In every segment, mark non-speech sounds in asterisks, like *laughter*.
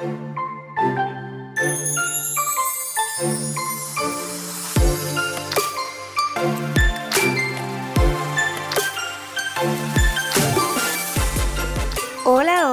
Hola,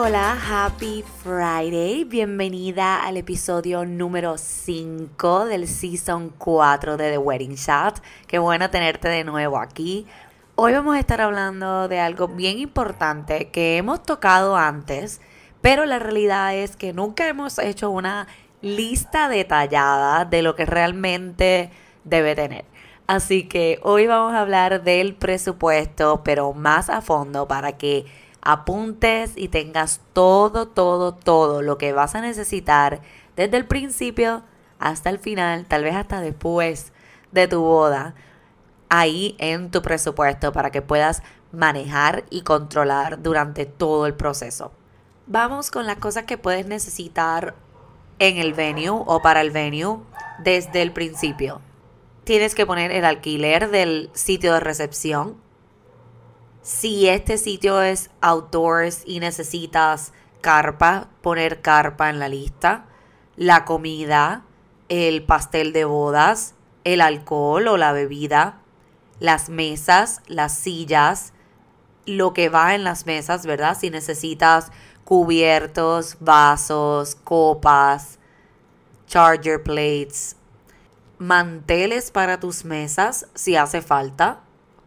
hola, happy Friday. Bienvenida al episodio número 5 del season 4 de The Wedding Chat. Qué bueno tenerte de nuevo aquí. Hoy vamos a estar hablando de algo bien importante que hemos tocado antes, pero la realidad es que nunca hemos hecho una lista detallada de lo que realmente debe tener. Así que hoy vamos a hablar del presupuesto, pero más a fondo para que apuntes y tengas todo, todo, todo lo que vas a necesitar desde el principio hasta el final, tal vez hasta después de tu boda, ahí en tu presupuesto para que puedas manejar y controlar durante todo el proceso. Vamos con las cosas que puedes necesitar en el venue o para el venue desde el principio. Tienes que poner el alquiler del sitio de recepción, si este sitio es outdoors y necesitas carpa, poner carpa en la lista. La comida, el pastel de bodas, el alcohol o la bebida, las mesas, las sillas, lo que va en las mesas, ¿verdad? Si necesitas cubiertos, vasos, copas, charger plates, manteles para tus mesas si hace falta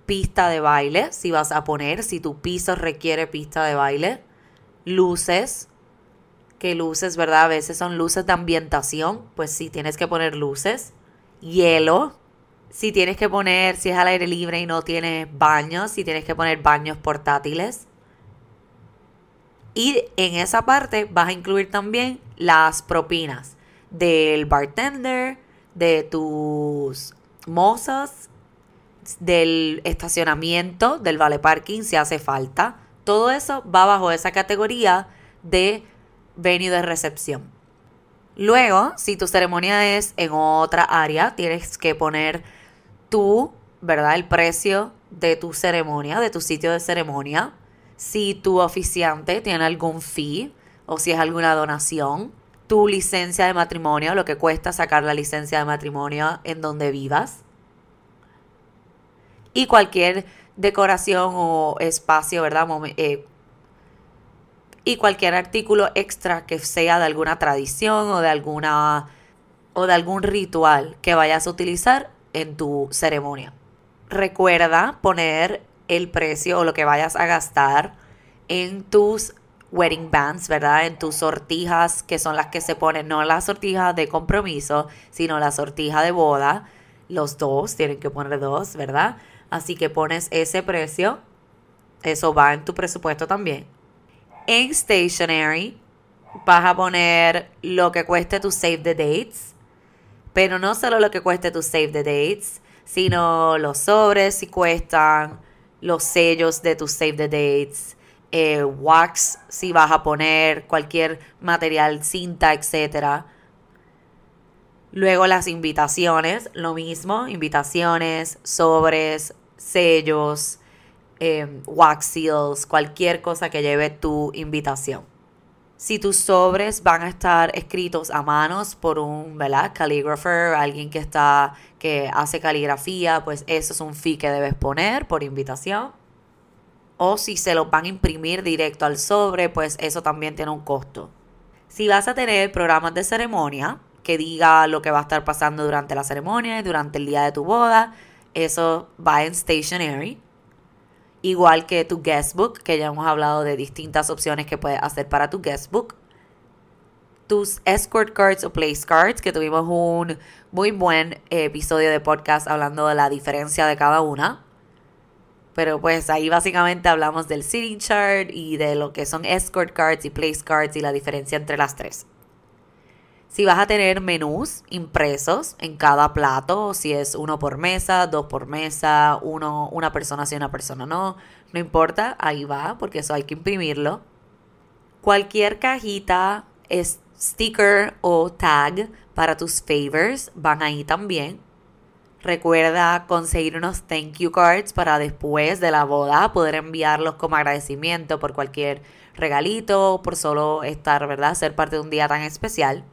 pista de baile, si vas a poner, si tu piso requiere pista de baile, luces, que luces, ¿verdad? A veces son luces de ambientación, pues sí, tienes que poner luces, hielo, si tienes que poner, si es al aire libre y no tienes baños, si tienes que poner baños portátiles. Y en esa parte vas a incluir también las propinas del bartender, de tus mozas del estacionamiento, del vale parking si hace falta. Todo eso va bajo esa categoría de venue de recepción. Luego, si tu ceremonia es en otra área, tienes que poner tú, ¿verdad? El precio de tu ceremonia, de tu sitio de ceremonia. Si tu oficiante tiene algún fee o si es alguna donación. Tu licencia de matrimonio, lo que cuesta sacar la licencia de matrimonio en donde vivas y cualquier decoración o espacio, ¿verdad? Eh, y cualquier artículo extra que sea de alguna tradición o de alguna o de algún ritual que vayas a utilizar en tu ceremonia. Recuerda poner el precio o lo que vayas a gastar en tus wedding bands, ¿verdad? En tus sortijas, que son las que se ponen, no las sortijas de compromiso, sino la sortija de boda. Los dos, tienen que poner dos, ¿verdad? Así que pones ese precio. Eso va en tu presupuesto también. En Stationery vas a poner lo que cueste tu Save the Dates. Pero no solo lo que cueste tu Save the Dates, sino los sobres si cuestan, los sellos de tu Save the Dates, eh, wax si vas a poner, cualquier material, cinta, etcétera Luego las invitaciones, lo mismo, invitaciones, sobres, sellos, em, wax seals, cualquier cosa que lleve tu invitación. Si tus sobres van a estar escritos a manos por un, ¿verdad? Calligrapher, alguien que está, que hace caligrafía, pues eso es un fee que debes poner por invitación. O si se lo van a imprimir directo al sobre, pues eso también tiene un costo. Si vas a tener programas de ceremonia, que diga lo que va a estar pasando durante la ceremonia y durante el día de tu boda. Eso va en stationery. Igual que tu guestbook, que ya hemos hablado de distintas opciones que puedes hacer para tu guestbook. Tus escort cards o place cards, que tuvimos un muy buen episodio de podcast hablando de la diferencia de cada una. Pero pues ahí básicamente hablamos del sitting chart y de lo que son escort cards y place cards y la diferencia entre las tres si vas a tener menús impresos en cada plato, si es uno por mesa, dos por mesa, uno, una persona sí, una persona no, no importa, ahí va, porque eso hay que imprimirlo. Cualquier cajita, sticker o tag para tus favors van ahí también. Recuerda conseguir unos thank you cards para después de la boda poder enviarlos como agradecimiento por cualquier regalito, por solo estar, ¿verdad? Ser parte de un día tan especial.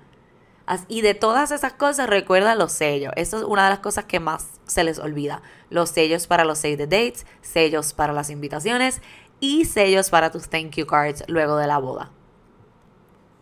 Y de todas esas cosas, recuerda los sellos. Eso es una de las cosas que más se les olvida. Los sellos para los save the dates, sellos para las invitaciones y sellos para tus thank you cards luego de la boda.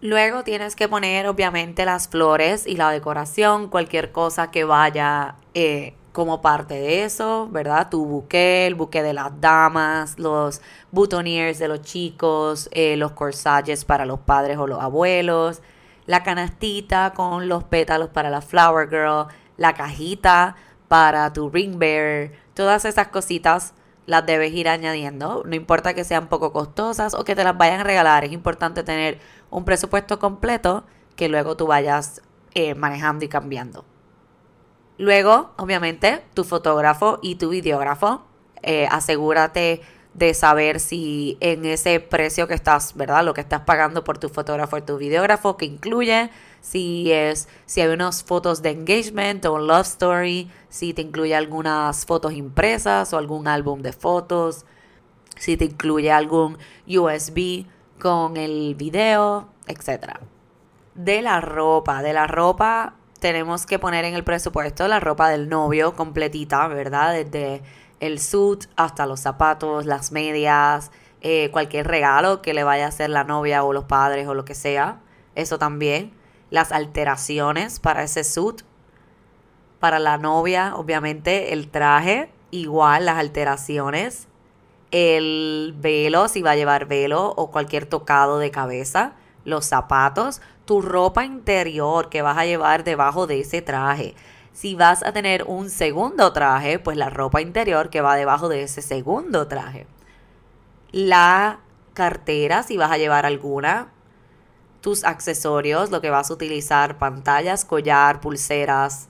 Luego tienes que poner obviamente las flores y la decoración, cualquier cosa que vaya eh, como parte de eso, ¿verdad? Tu buque, el buque de las damas, los boutonnières de los chicos, eh, los corsages para los padres o los abuelos, la canastita con los pétalos para la flower girl, la cajita para tu ring bearer, todas esas cositas las debes ir añadiendo. No importa que sean poco costosas o que te las vayan a regalar, es importante tener un presupuesto completo que luego tú vayas eh, manejando y cambiando. Luego, obviamente, tu fotógrafo y tu videógrafo. Eh, asegúrate de saber si en ese precio que estás, ¿verdad? Lo que estás pagando por tu fotógrafo y tu videógrafo, que incluye, si es, si hay unas fotos de engagement o love story, si te incluye algunas fotos impresas o algún álbum de fotos, si te incluye algún USB con el video, etc. De la ropa, de la ropa tenemos que poner en el presupuesto la ropa del novio completita, ¿verdad? Desde el suit hasta los zapatos, las medias, eh, cualquier regalo que le vaya a hacer la novia o los padres o lo que sea. Eso también. Las alteraciones para ese suit. Para la novia, obviamente, el traje. Igual las alteraciones. El velo, si va a llevar velo o cualquier tocado de cabeza. Los zapatos. Tu ropa interior que vas a llevar debajo de ese traje si vas a tener un segundo traje, pues la ropa interior que va debajo de ese segundo traje. La cartera, si vas a llevar alguna. Tus accesorios, lo que vas a utilizar, pantallas, collar, pulseras.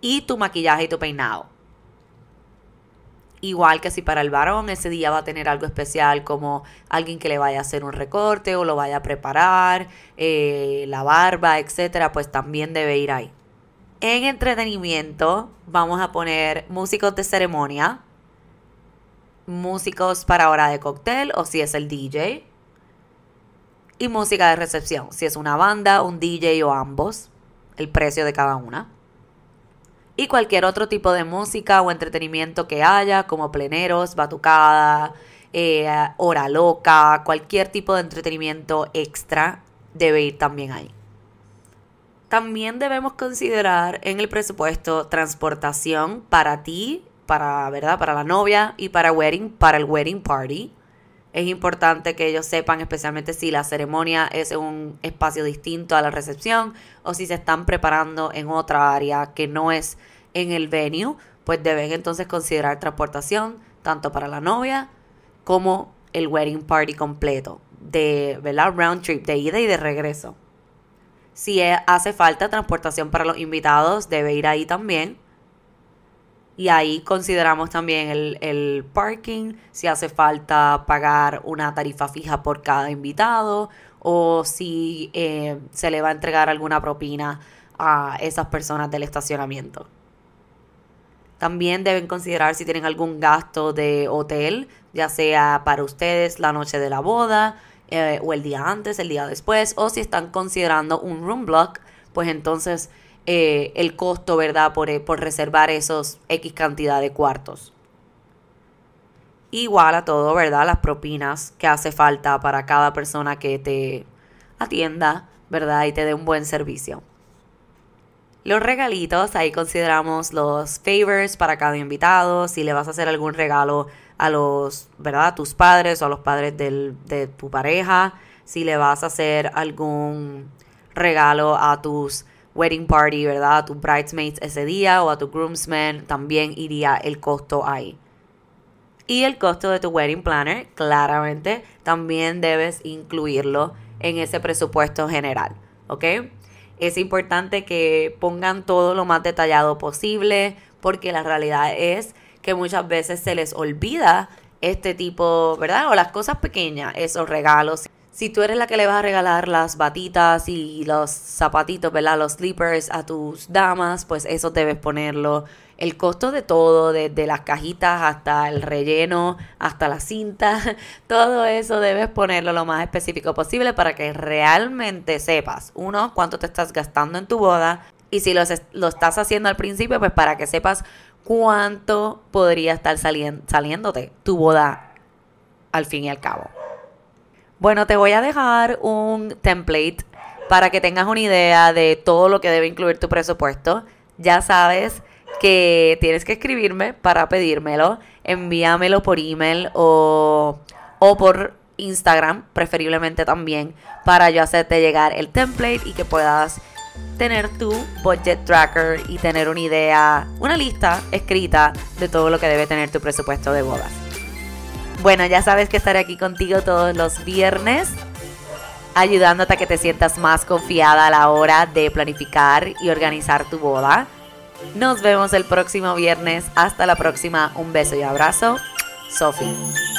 Y tu maquillaje y tu peinado. Igual que si para el varón ese día va a tener algo especial como alguien que le vaya a hacer un recorte o lo vaya a preparar, eh, la barba, etcétera, pues también debe ir ahí. En entretenimiento vamos a poner músicos de ceremonia, músicos para hora de cóctel o si es el DJ, y música de recepción, si es una banda, un DJ o ambos, el precio de cada una. Y cualquier otro tipo de música o entretenimiento que haya, como pleneros, batucada, eh, hora loca, cualquier tipo de entretenimiento extra debe ir también ahí. También debemos considerar en el presupuesto transportación para ti, para, ¿verdad? Para la novia y para wedding, para el wedding party. Es importante que ellos sepan, especialmente si la ceremonia es en un espacio distinto a la recepción o si se están preparando en otra área que no es en el venue, pues deben entonces considerar transportación tanto para la novia como el wedding party completo, de, ¿verdad? Round trip, de ida y de regreso. Si e, hace falta transportación para los invitados, debe ir ahí también. Y ahí consideramos también el, parking, si hace falta pagar una tarifa fija por cada invitado o si eh, se le va a entregar alguna propina a esas personas del estacionamiento. También deben considerar si tienen algún gasto de hotel, ya sea para ustedes la noche de la boda, eh, o el día antes, el día después, o si están considerando un room block, pues entonces eh, el costo, ¿verdad? Por, eh, por reservar esos X cantidad de cuartos. Igual a todo, ¿verdad? Las propinas que hace falta para cada persona que te atienda, ¿verdad? Y te dé un buen servicio. Los regalitos, ahí consideramos los favors para cada invitado, si le vas a hacer algún regalo a los, ¿verdad? A tus padres o a los padres de tu pareja, si le vas a hacer algún regalo a tus wedding party, ¿verdad? A tus bridesmaids ese día o a tu groomsmen, también iría el costo ahí. Y el costo de tu wedding planner, claramente, también debes incluirlo en ese presupuesto general, ¿ok? Es importante que pongan todo lo más detallado posible porque la realidad es que muchas veces se les olvida este tipo, ¿verdad? O las cosas pequeñas, esos regalos. Si tú eres la que le vas a regalar las batitas y los zapatitos, ¿verdad? Los slippers a tus damas, pues eso debes ponerlo. El costo de todo, desde las cajitas hasta el relleno, hasta la cinta, *laughs* todo eso debes ponerlo lo más específico posible para que realmente sepas, uno, cuánto te estás gastando en tu boda y si lo, estás haciendo al principio, pues para que sepas cuánto podría estar saliéndote tu boda al fin y al cabo. Bueno, te voy a dejar un template para que tengas una idea de todo lo que debe incluir tu presupuesto. Ya sabes que tienes que escribirme para pedírmelo. Envíamelo por email o, o por Instagram, preferiblemente también, para yo hacerte llegar el template y que puedas tener tu budget tracker y tener una idea, una lista escrita de todo lo que debe tener tu presupuesto de bodas. Bueno, ya sabes que estaré aquí contigo todos los viernes, ayudándote a que te sientas más confiada a la hora de planificar y organizar tu boda. Nos vemos el próximo viernes. Hasta la próxima. Un beso y abrazo. Sophie.